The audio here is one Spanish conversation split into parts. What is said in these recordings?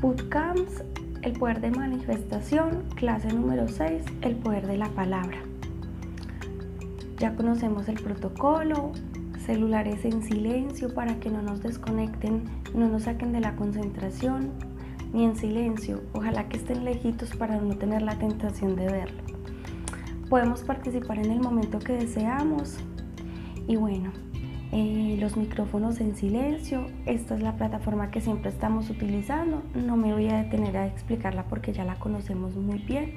Bootcamps, el poder de manifestación, clase número 6, el poder de la palabra. Ya conocemos el protocolo, celulares en silencio para que no nos desconecten, no nos saquen de la concentración, ni en silencio, ojalá que estén lejitos para no tener la tentación de verlo. Podemos participar en el momento que deseamos y bueno, eh, los micrófonos en silencio. Esta es la plataforma que siempre estamos utilizando. No me voy a detener a explicarla porque ya la conocemos muy bien.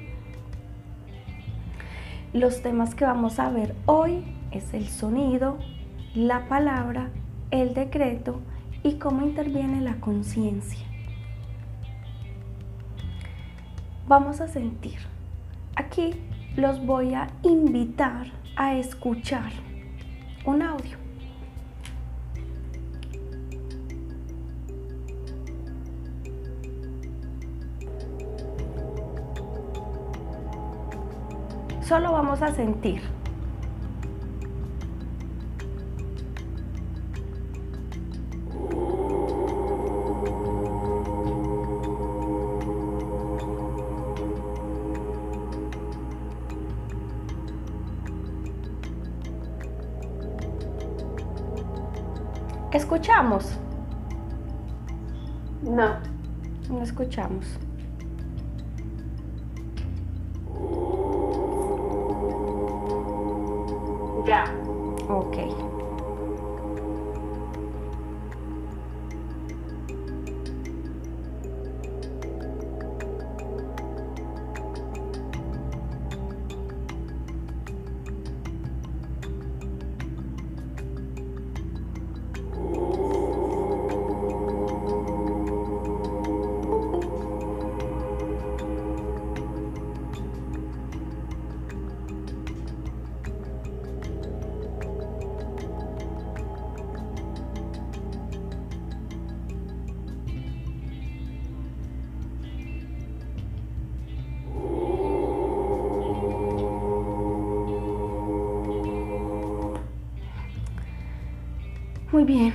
Los temas que vamos a ver hoy es el sonido, la palabra, el decreto y cómo interviene la conciencia. Vamos a sentir. Aquí los voy a invitar a escuchar un audio. Solo vamos a sentir. ¿Escuchamos? No. No escuchamos. Muy bien.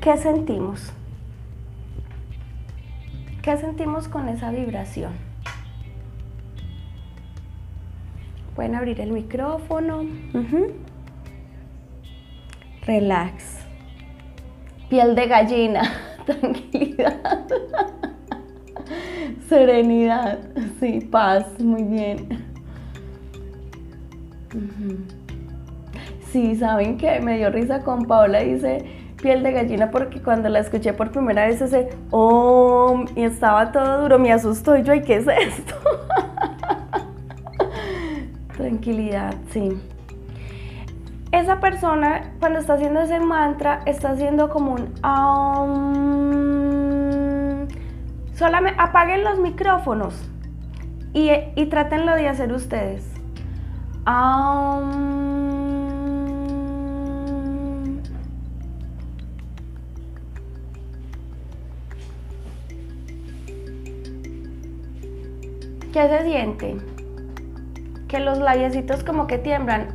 ¿Qué sentimos? ¿Qué sentimos con esa vibración? Pueden abrir el micrófono. Relax. Piel de gallina. Tranquilidad. Serenidad. Sí, paz. Muy bien. Sí, saben que me dio risa con Paola, dice piel de gallina porque cuando la escuché por primera vez ese oh y estaba todo duro, me asustó y yo, ¿y qué es esto? Tranquilidad, sí. Esa persona cuando está haciendo ese mantra está haciendo como un. Solamente apaguen los micrófonos y, y trátenlo de hacer ustedes. Aum. ¿Qué se siente? Que los labiecitos como que tiemblan.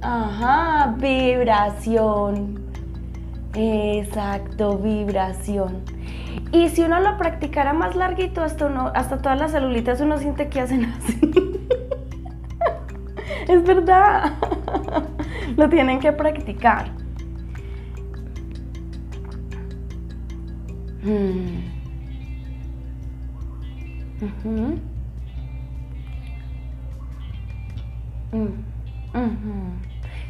Ajá, vibración. Exacto, vibración. Y si uno lo practicara más larguito, hasta, hasta todas las celulitas uno siente que hacen así. es verdad. lo tienen que practicar. Mm.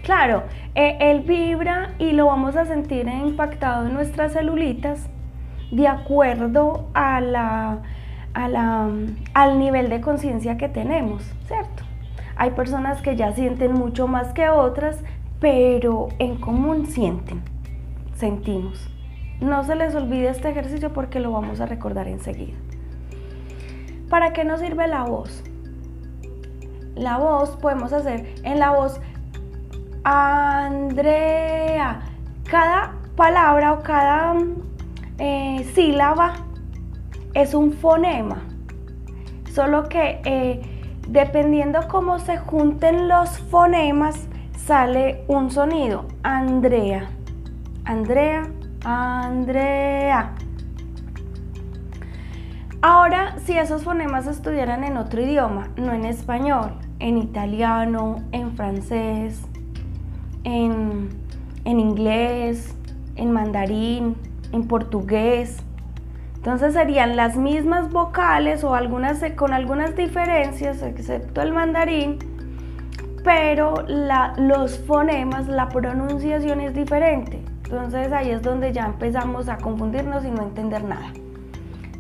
Claro, eh, él vibra y lo vamos a sentir impactado en nuestras celulitas de acuerdo a la, a la, al nivel de conciencia que tenemos, ¿cierto? Hay personas que ya sienten mucho más que otras, pero en común sienten, sentimos. No se les olvide este ejercicio porque lo vamos a recordar enseguida. ¿Para qué nos sirve la voz? La voz podemos hacer en la voz Andrea. Cada palabra o cada eh, sílaba es un fonema. Solo que eh, dependiendo cómo se junten los fonemas, sale un sonido. Andrea, Andrea, Andrea. Ahora, si esos fonemas estuvieran en otro idioma, no en español, en italiano, en francés, en, en inglés, en mandarín, en portugués, entonces serían las mismas vocales o algunas con algunas diferencias, excepto el mandarín, pero los fonemas, la pronunciación es diferente. Entonces ahí es donde ya empezamos a confundirnos y no entender nada.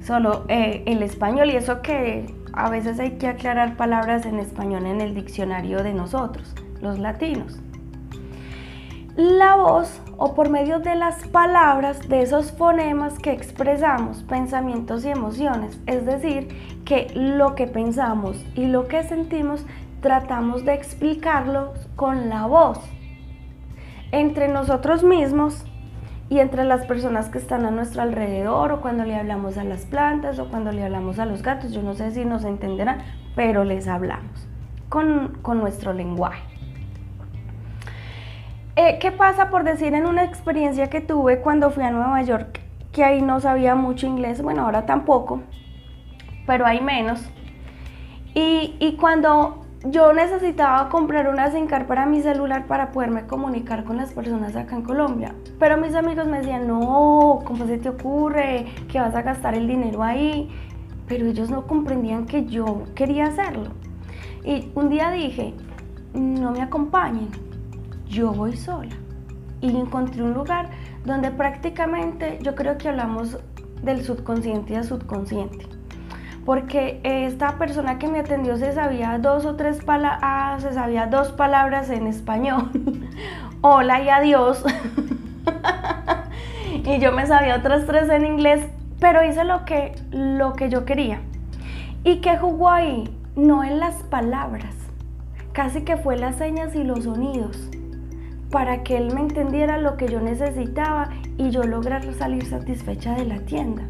Solo eh, el español y eso que a veces hay que aclarar palabras en español en el diccionario de nosotros, los latinos. La voz o por medio de las palabras, de esos fonemas que expresamos pensamientos y emociones, es decir, que lo que pensamos y lo que sentimos tratamos de explicarlo con la voz entre nosotros mismos y entre las personas que están a nuestro alrededor o cuando le hablamos a las plantas o cuando le hablamos a los gatos. Yo no sé si nos entenderán, pero les hablamos con, con nuestro lenguaje. Eh, ¿Qué pasa por decir en una experiencia que tuve cuando fui a Nueva York? Que ahí no sabía mucho inglés, bueno, ahora tampoco, pero hay menos. Y, y cuando yo necesitaba comprar una SIM card para mi celular para poderme comunicar con las personas acá en Colombia. Pero mis amigos me decían, no, ¿cómo se te ocurre que vas a gastar el dinero ahí? Pero ellos no comprendían que yo quería hacerlo. Y un día dije, no me acompañen, yo voy sola. Y encontré un lugar donde prácticamente yo creo que hablamos del subconsciente y subconsciente. Porque esta persona que me atendió se sabía dos o tres palabras, ah, se sabía dos palabras en español. Hola y adiós. y yo me sabía otras tres en inglés, pero hice lo que, lo que yo quería. ¿Y qué jugó ahí? No en las palabras, casi que fue las señas y los sonidos para que él me entendiera lo que yo necesitaba y yo lograr salir satisfecha de la tienda.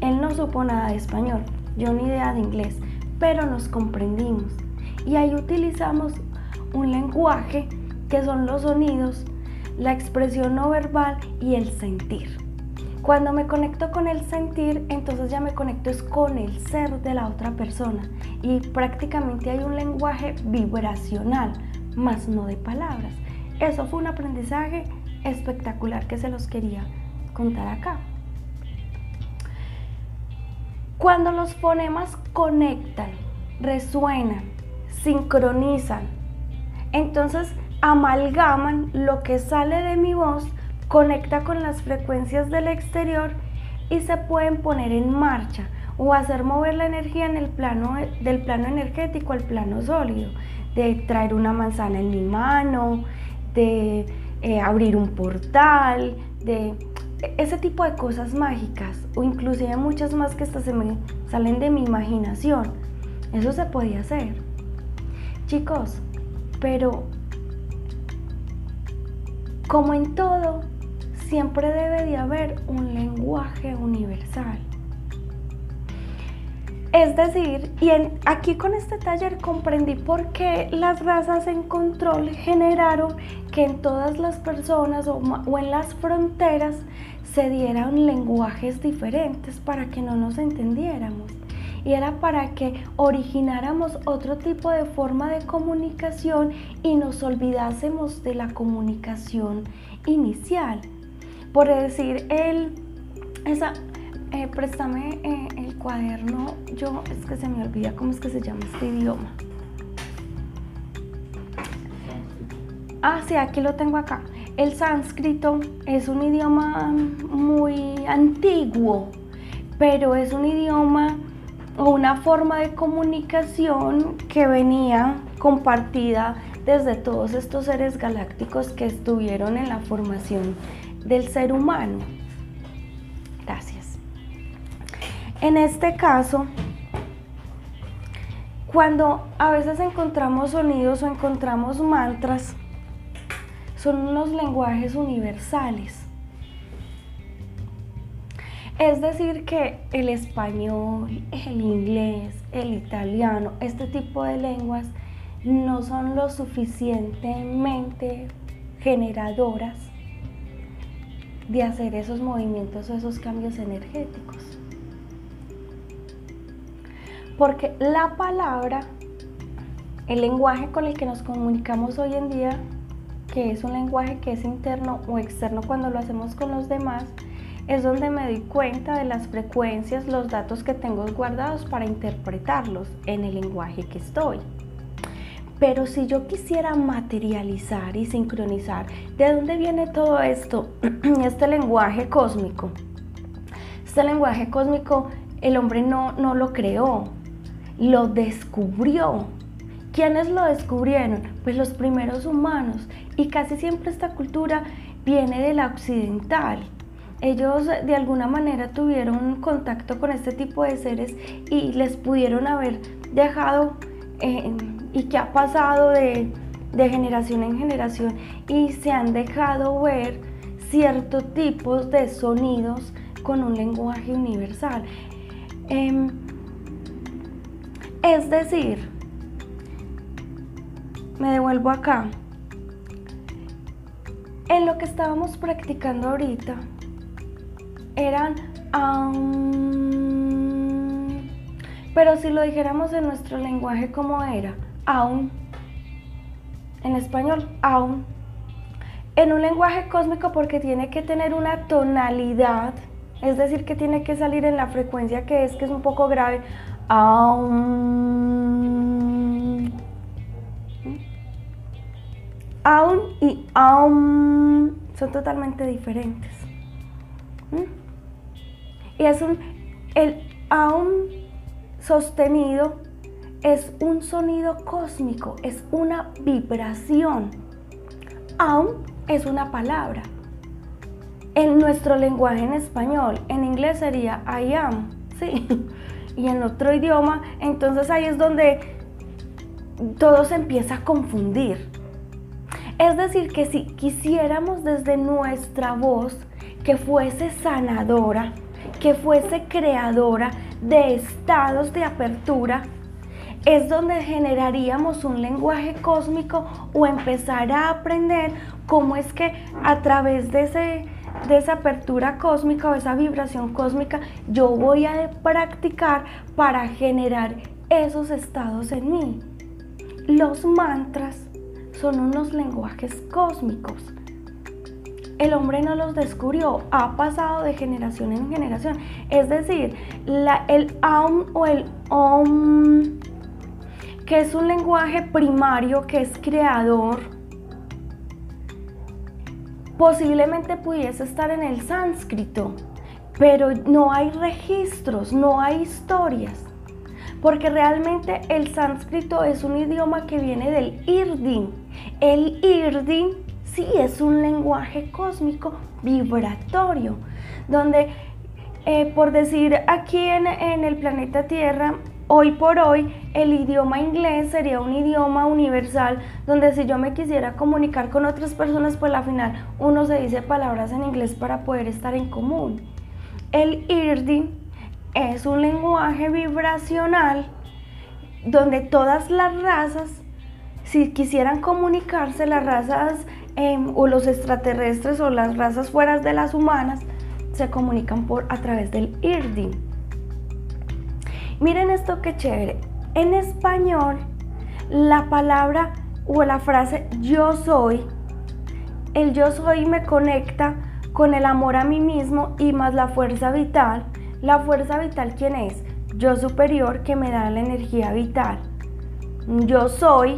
Él no supo nada de español, yo ni idea de inglés, pero nos comprendimos. Y ahí utilizamos un lenguaje que son los sonidos, la expresión no verbal y el sentir. Cuando me conecto con el sentir, entonces ya me conecto es con el ser de la otra persona y prácticamente hay un lenguaje vibracional, más no de palabras. Eso fue un aprendizaje espectacular que se los quería contar acá. Cuando los fonemas conectan, resuenan, sincronizan, entonces amalgaman lo que sale de mi voz, conecta con las frecuencias del exterior y se pueden poner en marcha o hacer mover la energía en el plano del plano energético al plano sólido, de traer una manzana en mi mano, de eh, abrir un portal, de ese tipo de cosas mágicas o inclusive muchas más que hasta se me salen de mi imaginación. Eso se podía hacer. Chicos, pero como en todo, siempre debe de haber un lenguaje universal. Es decir, y aquí con este taller comprendí por qué las razas en control generaron que en todas las personas o en las fronteras se dieran lenguajes diferentes para que no nos entendiéramos. Y era para que origináramos otro tipo de forma de comunicación y nos olvidásemos de la comunicación inicial. Por decir, el, esa, eh, préstame eh, el cuaderno. Yo es que se me olvida cómo es que se llama este idioma. Ah, sí, aquí lo tengo acá. El sánscrito es un idioma muy antiguo, pero es un idioma o una forma de comunicación que venía compartida desde todos estos seres galácticos que estuvieron en la formación del ser humano. En este caso, cuando a veces encontramos sonidos o encontramos mantras, son unos lenguajes universales. Es decir, que el español, el inglés, el italiano, este tipo de lenguas no son lo suficientemente generadoras de hacer esos movimientos o esos cambios energéticos. Porque la palabra, el lenguaje con el que nos comunicamos hoy en día, que es un lenguaje que es interno o externo cuando lo hacemos con los demás, es donde me doy cuenta de las frecuencias, los datos que tengo guardados para interpretarlos en el lenguaje que estoy. Pero si yo quisiera materializar y sincronizar, ¿de dónde viene todo esto? Este lenguaje cósmico. Este lenguaje cósmico el hombre no, no lo creó, lo descubrió. ¿Quiénes lo descubrieron? Pues los primeros humanos. Y casi siempre esta cultura viene de la occidental ellos de alguna manera tuvieron contacto con este tipo de seres y les pudieron haber dejado eh, y que ha pasado de, generación en generación y se han dejado ver ciertos tipos de sonidos con un lenguaje universal. Em, es decir, me devuelvo acá. En lo que estábamos practicando ahorita, eran Pero si lo dijéramos en nuestro lenguaje, ¿cómo era? Aún. En español, aún. En un lenguaje cósmico porque tiene que tener una tonalidad, es decir, que tiene que salir en la frecuencia que es, que es un poco grave. Aún. Aún y aún son totalmente diferentes. ¿Mm? Y es un, el aún sostenido es un sonido cósmico, es una vibración. Aún es una palabra. En nuestro lenguaje en español, en inglés sería I am, ¿sí? Y en otro idioma, entonces ahí es donde todo se empieza a confundir. Es decir, que si quisiéramos desde nuestra voz que fuese sanadora, que fuese creadora de estados de apertura, es donde generaríamos un lenguaje cósmico o empezar a aprender cómo es que a través de, ese, de esa apertura cósmica o esa vibración cósmica yo voy a practicar para generar esos estados en mí. Los mantras son unos lenguajes cósmicos el hombre no los descubrió, ha pasado de generación en generación. Es decir, el aum o el om, que es un lenguaje primario, que es creador, posiblemente pudiese estar en el sánscrito, pero no hay registros, no hay historias. Porque realmente el sánscrito es un idioma que viene del irdin. El irdin sí es un lenguaje cósmico vibratorio, donde, eh, por decir, aquí en, en el planeta Tierra, hoy por hoy el idioma inglés sería un idioma universal donde si yo me quisiera comunicar con otras personas, pues al final uno se dice palabras en inglés para poder estar en común. El IRDI es un lenguaje vibracional donde todas las razas, si quisieran comunicarse, las razas Em, o los extraterrestres o las razas fuera de las humanas se comunican por a través del IRDI. Miren esto que chévere. En español, la palabra o la frase yo soy, el yo soy me conecta con el amor a mí mismo y más la fuerza vital. La fuerza vital, ¿quién es? Yo superior que me da la energía vital. Yo soy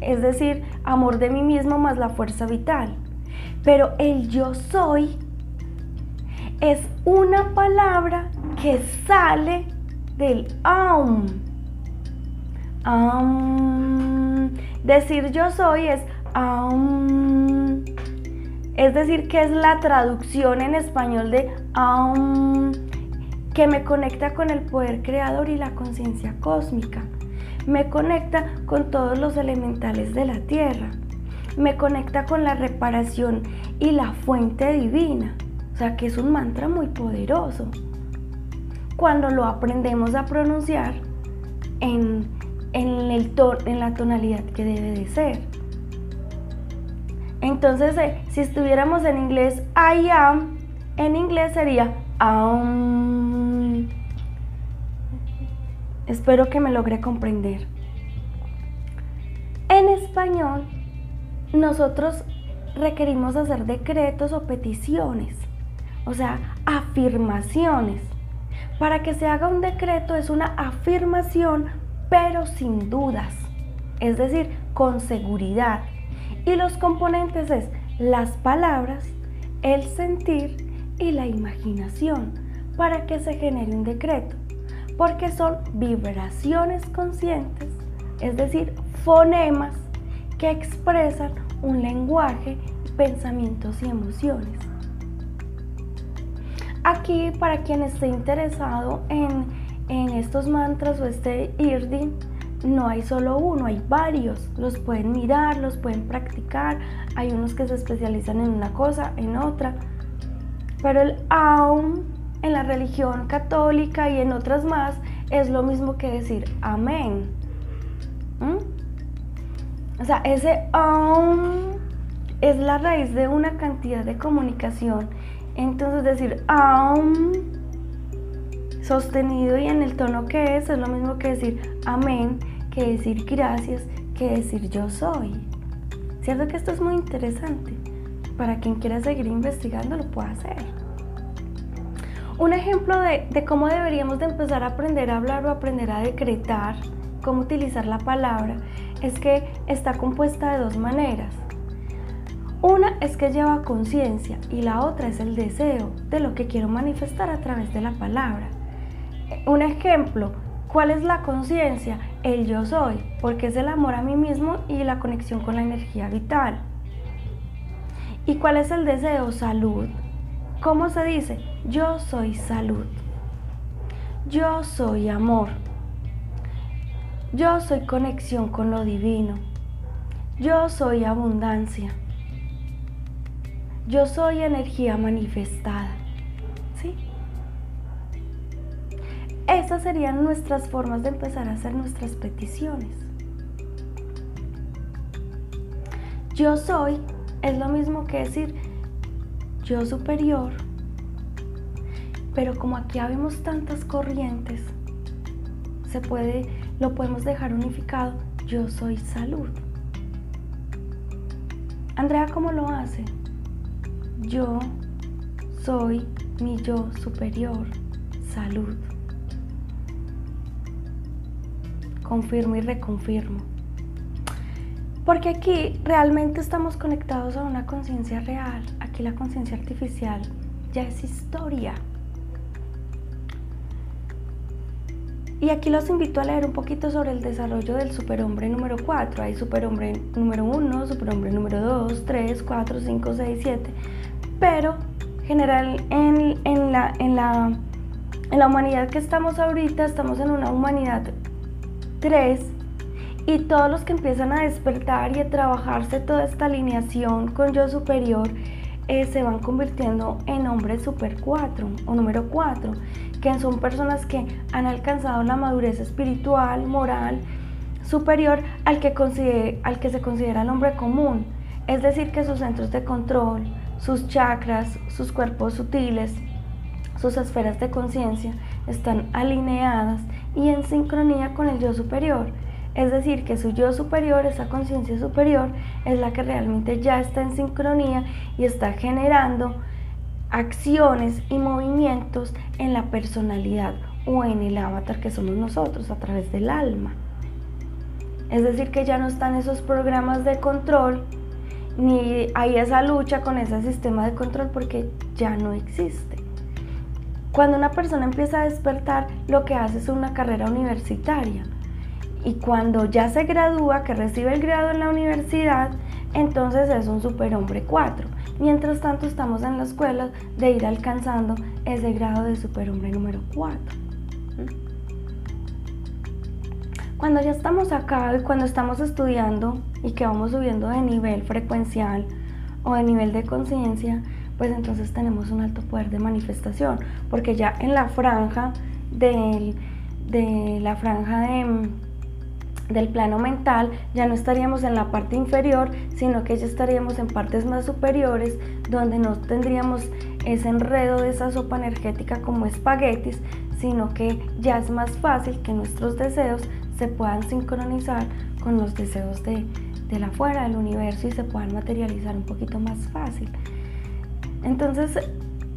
es decir, amor de mí mismo más la fuerza vital. Pero el yo soy es una palabra que sale del aum. Decir yo soy es aum. Es decir, que es la traducción en español de que me conecta con el poder creador y la conciencia cósmica me conecta con todos los elementales de la tierra, me conecta con la reparación y la fuente divina, o sea que es un mantra muy poderoso. Cuando lo aprendemos a pronunciar en, en, el en la tonalidad que debe de ser. Entonces, eh, si estuviéramos en inglés, I am, en inglés sería am. Espero que me logre comprender. En español, nosotros requerimos hacer decretos o peticiones, o sea, afirmaciones. Para que se haga un decreto es una afirmación, pero sin dudas, es decir, con seguridad. Y los componentes es las palabras, el sentir y la imaginación para que se genere un decreto, porque son vibraciones conscientes, es decir, fonemas que expresan un lenguaje, pensamientos y emociones. Aquí, para quien esté interesado en, estos mantras o este irdin, no hay solo uno, hay varios. Los pueden mirar, los pueden practicar. Hay unos que se especializan en una cosa, en otra. Pero el aum en la religión católica y en otras más es lo mismo que decir amén. ¿Mm? O sea, ese aum es la raíz de una cantidad de comunicación. Entonces decir aum sostenido y en el tono que es es lo mismo que decir amén, que decir gracias, que decir yo soy. Cierto que esto es muy interesante. Para quien quiera seguir investigando lo puede hacer. Un ejemplo de, de cómo deberíamos de empezar a aprender a hablar o aprender a decretar, cómo utilizar la palabra, es que está compuesta de dos maneras. Una es que lleva conciencia y la otra es el deseo de lo que quiero manifestar a través de la palabra. Un ejemplo, ¿cuál es la conciencia? El yo soy, porque es el amor a mí mismo y la conexión con la energía vital. ¿Y cuál es el deseo? Salud. ¿Cómo se dice? Yo soy salud. Yo soy amor. Yo soy conexión con lo divino. Yo soy abundancia. Yo soy energía manifestada. ¿Sí? Esas serían nuestras formas de empezar a hacer nuestras peticiones. Yo soy es lo mismo que decir yo superior, pero como aquí habemos tantas corrientes, se puede, lo podemos dejar unificado, yo soy salud. Andrea, ¿cómo lo hace? Yo soy mi yo superior, salud. Confirmo y reconfirmo. Porque aquí realmente estamos conectados a una conciencia real. Aquí la conciencia artificial ya es historia. Y aquí los invito a leer un poquito sobre el desarrollo del superhombre número 4. Hay superhombre número 1, superhombre número 2, 3, 4, 5, 6, 7. Pero general en, en, la, en, la, en la humanidad que estamos ahorita, estamos en una humanidad 3 y todos los que empiezan a despertar y a trabajarse toda esta alineación con yo superior eh, se van convirtiendo en hombres super 4 o número 4, que son personas que han alcanzado la madurez espiritual, moral, superior al que, al que se considera el hombre común. Es decir, que sus centros de control, sus chakras, sus cuerpos sutiles, sus esferas de conciencia están alineadas y en sincronía con el yo superior. Es decir, que su yo superior, esa conciencia superior, es la que realmente ya está en sincronía y está generando acciones y movimientos en la personalidad o en el avatar que somos nosotros a través del alma. Es decir, que ya no están esos programas de control, ni hay esa lucha con ese sistema de control porque ya no existe. Cuando una persona empieza a despertar, lo que hace es una carrera universitaria y cuando ya se gradúa, que recibe el grado en la universidad, entonces es un superhombre 4. Mientras tanto estamos en la escuela de ir alcanzando ese grado de superhombre número 4. Cuando ya estamos acá y cuando estamos estudiando y que vamos subiendo de nivel frecuencial o de nivel de conciencia, pues entonces tenemos un alto poder de manifestación, porque ya en la franja de, de la franja de del plano mental, ya no estaríamos en la parte inferior, sino que ya estaríamos en partes más superiores, donde no tendríamos ese enredo de esa sopa energética como espaguetis, sino que ya es más fácil que nuestros deseos se puedan sincronizar con los deseos de, de la fuera del universo y se puedan materializar un poquito más fácil. Entonces,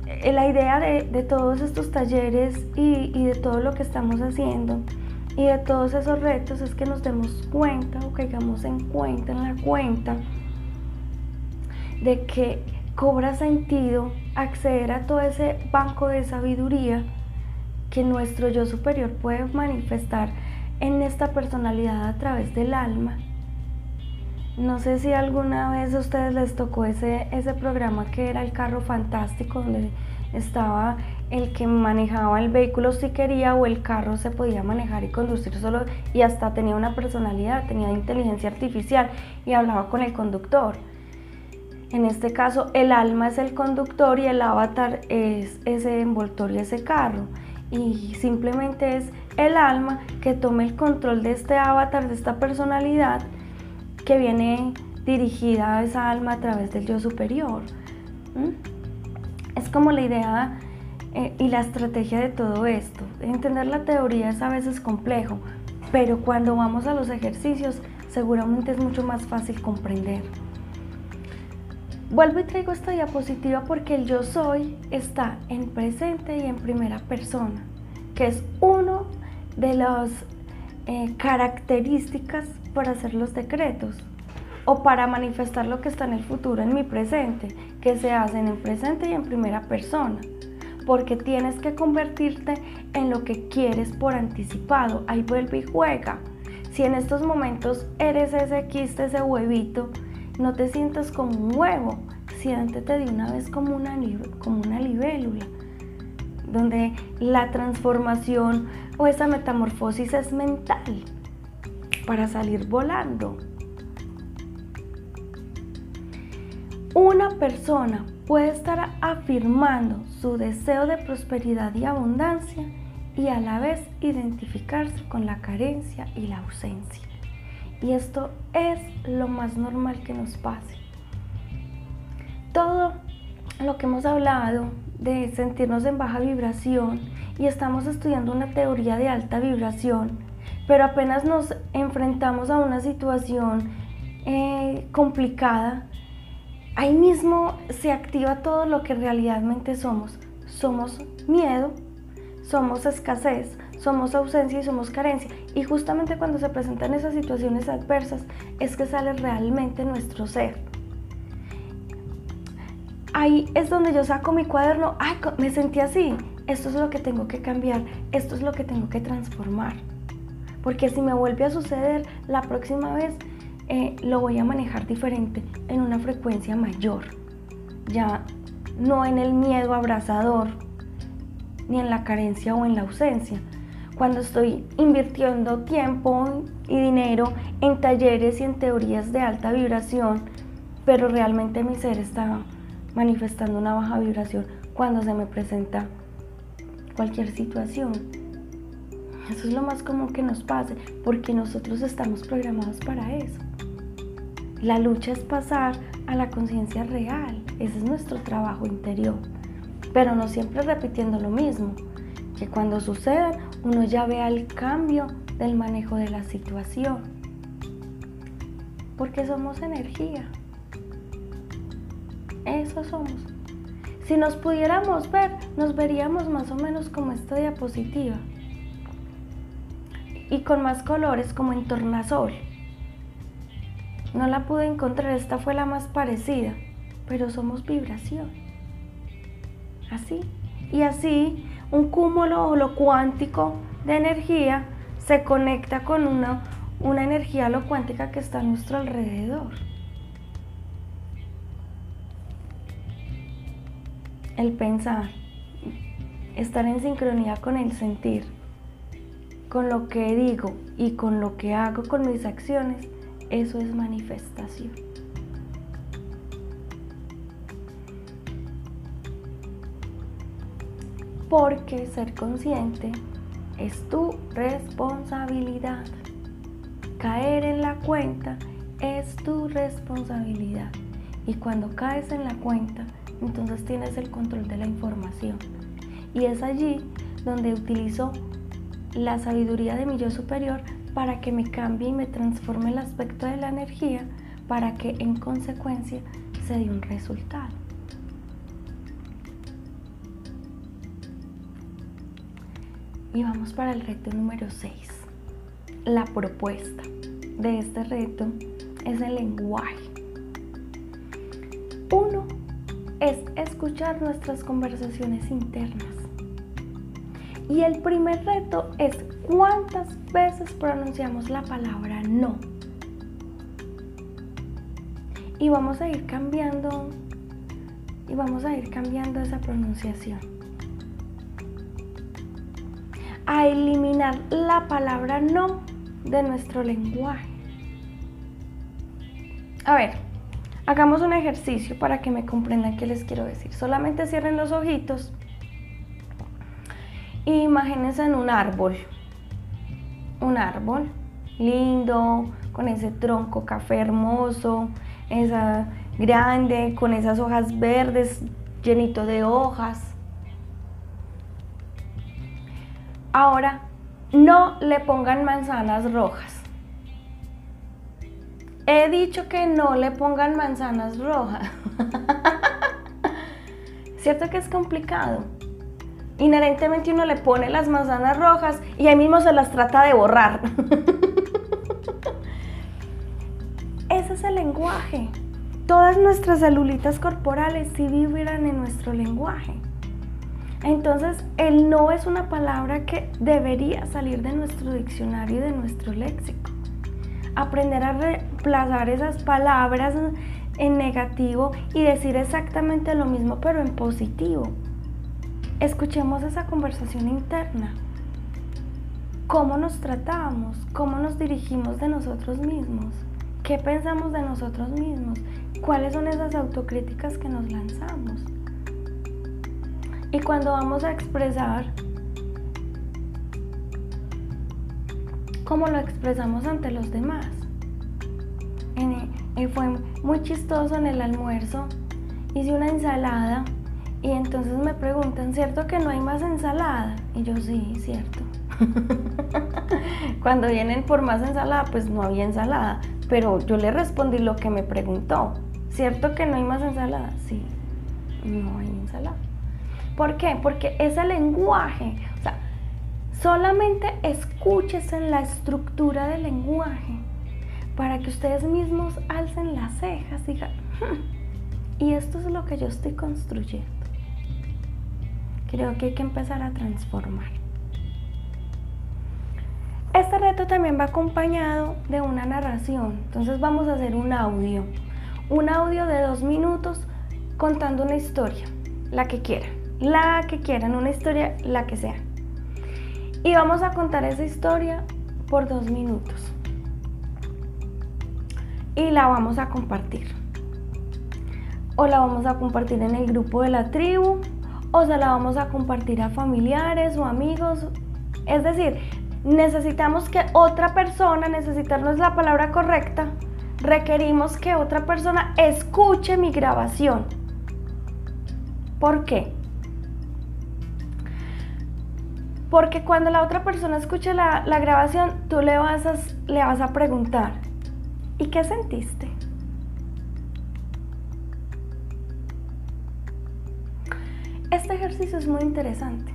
eh, la idea de, todos estos talleres y, y de todo lo que estamos haciendo y de todos esos retos es que nos demos cuenta o caigamos en cuenta, en la cuenta, de que cobra sentido acceder a todo ese banco de sabiduría que nuestro yo superior puede manifestar en esta personalidad a través del alma. No sé si alguna vez a ustedes les tocó ese, ese programa que era el carro fantástico, donde estaba el que manejaba el vehículo si quería o el carro se podía manejar y conducir solo y hasta tenía una personalidad, tenía inteligencia artificial y hablaba con el conductor. En este caso el alma es el conductor y el avatar es ese envoltorio, ese carro. Y simplemente es el alma que tome el control de este avatar, de esta personalidad que viene dirigida a esa alma a través del yo superior. Es como la idea eh, y la estrategia de todo esto. Entender la teoría es a veces complejo, pero cuando vamos a los ejercicios seguramente es mucho más fácil comprender. Vuelvo y traigo esta diapositiva porque el yo soy está en presente y en primera persona, que es uno de las eh, características para hacer los decretos o para manifestar lo que está en el futuro en mi presente, que se hacen en presente y en primera persona porque tienes que convertirte en lo que quieres por anticipado. Ahí vuelve y juega. Si en estos momentos eres ese quiste, ese huevito, no te sientas como un huevo, siéntete de una vez como una, como una libélula, donde la transformación o esa metamorfosis es mental para salir volando. Una persona puede estar afirmando su deseo de prosperidad y abundancia y a la vez identificarse con la carencia y la ausencia. Y esto es lo más normal que nos pase. Todo lo que hemos hablado de sentirnos en baja vibración y estamos estudiando una teoría de alta vibración, pero apenas nos enfrentamos a una situación eh, complicada, ahí mismo se activa todo lo que realmente somos. Somos miedo, somos escasez, somos ausencia y somos carencia. Y justamente cuando se presentan esas situaciones adversas es que sale realmente nuestro ser. Ahí es donde yo saco mi cuaderno, ay, me sentí así, esto es lo que tengo que cambiar, esto es lo que tengo que transformar. Porque si me vuelve a suceder la próxima vez, eh, lo voy a manejar diferente, en una frecuencia mayor. Ya no en el miedo abrazador, ni en la carencia o en la ausencia. Cuando estoy invirtiendo tiempo y dinero en talleres y en teorías de alta vibración, pero realmente mi ser está manifestando una baja vibración cuando se me presenta cualquier situación. Eso es lo más común que nos pase, porque nosotros estamos programados para eso. La lucha es pasar a la conciencia real, ese es nuestro trabajo interior, pero no siempre repitiendo lo mismo, que cuando suceda uno ya vea el cambio del manejo de la situación, porque somos energía, eso somos. Si nos pudiéramos ver, nos veríamos más o menos como esta diapositiva y con más colores como en tornasol. No la pude encontrar, esta fue la más parecida, pero somos vibración. Así. Y así, un cúmulo o lo cuántico de energía se conecta con una, una energía lo cuántica que está a nuestro alrededor. El pensar, estar en sincronía con el sentir, con lo que digo y con lo que hago con mis acciones eso es manifestación. Porque ser consciente es tu responsabilidad. caer en la cuenta es tu responsabilidad. Y cuando caes en la cuenta, entonces tienes el control de la información. Y es allí donde utilizo la sabiduría de mi yo superior para que me cambie y me transforme el aspecto de la energía para que en consecuencia se dé un resultado. Y vamos para el reto número 6. La propuesta de este reto es el lenguaje. Uno es escuchar nuestras conversaciones internas. Y el primer reto es cuántas veces pronunciamos la palabra no. Y vamos a ir cambiando y vamos a ir cambiando esa pronunciación. A eliminar la palabra no de nuestro lenguaje. A ver, hagamos un ejercicio para que me comprendan qué les quiero decir. Solamente cierren los ojitos imagínense en un árbol. Un árbol lindo, con ese tronco café hermoso, esa grande, con esas hojas verdes, llenito de hojas. Ahora, no le pongan manzanas rojas. He dicho que no le pongan manzanas rojas. ¿Cierto que es complicado? Inherentemente uno le pone las manzanas rojas y ahí mismo se las trata de borrar. Ese es el lenguaje. Todas nuestras celulitas corporales sí vibran en nuestro lenguaje. Entonces, el no es una palabra que debería salir de nuestro diccionario y de nuestro léxico aprender a reemplazar esas palabras en negativo y decir exactamente lo mismo pero en positivo. Escuchemos esa conversación interna. ¿Cómo nos tratamos? ¿Cómo nos dirigimos de nosotros mismos? ¿Qué pensamos de nosotros mismos? ¿Cuáles son esas autocríticas que nos lanzamos? Y cuando vamos a expresar, cómo lo expresamos ante los demás. Y fue muy chistoso en el almuerzo. Hice una ensalada y entonces me preguntan, ¿cierto que no hay más ensalada? Y yo sí, cierto. Cuando vienen por más ensalada, pues no había ensalada. Pero yo le respondí lo que me preguntó. ¿Cierto que no hay más ensalada? Sí, no hay ensalada. ¿Por qué? Porque ese lenguaje, o sea, Solamente escúchese la estructura del lenguaje para que ustedes mismos alcen las cejas y digan, hmm, y esto es lo que yo estoy construyendo. Creo que hay que empezar a transformar. Este reto también va acompañado de una narración. Entonces vamos a hacer un audio. Un audio de dos minutos contando una historia, la que quieran. La que quieran, una historia, la que sea. Y vamos a contar esa historia por dos minutos. Y la vamos a compartir. O la vamos a compartir en el grupo de la tribu. O se la vamos a compartir a familiares o amigos. Es decir, necesitamos que otra persona, necesitarnos la palabra correcta, requerimos que otra persona escuche mi grabación. ¿Por qué? Porque cuando la otra persona escuche la, grabación, tú le vas, a, le vas a preguntar, ¿y qué sentiste? Es muy interesante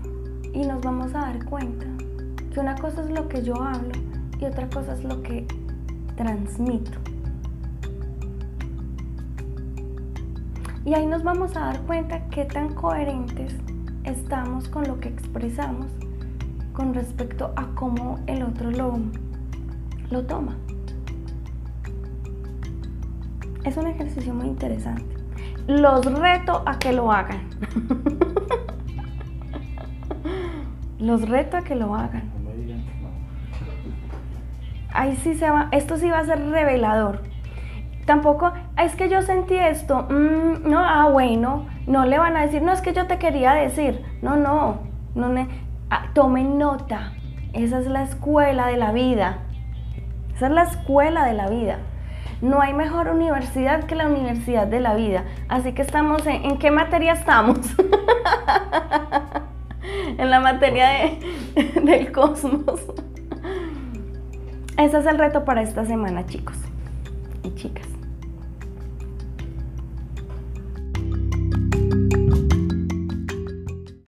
y nos vamos a dar cuenta que una cosa es lo que yo hablo y otra cosa es lo que transmito. Y ahí nos vamos a dar cuenta qué tan coherentes estamos con lo que expresamos con respecto a cómo el otro lo, lo toma. Es un ejercicio muy interesante. Los reto a que lo hagan. Los reto a que lo hagan. Ahí sí se va, esto sí va a ser revelador. Tampoco, es que yo sentí esto, mm, no, ah, bueno, no le van a decir, no, es que yo te quería decir, no, no, no, Ah, tomen nota, esa es la escuela de la vida. Esa es la escuela de la vida. No hay mejor universidad que la universidad de la vida. Así que estamos en, ¿en qué materia estamos? en la materia del cosmos. Ese es el reto para esta semana, chicos.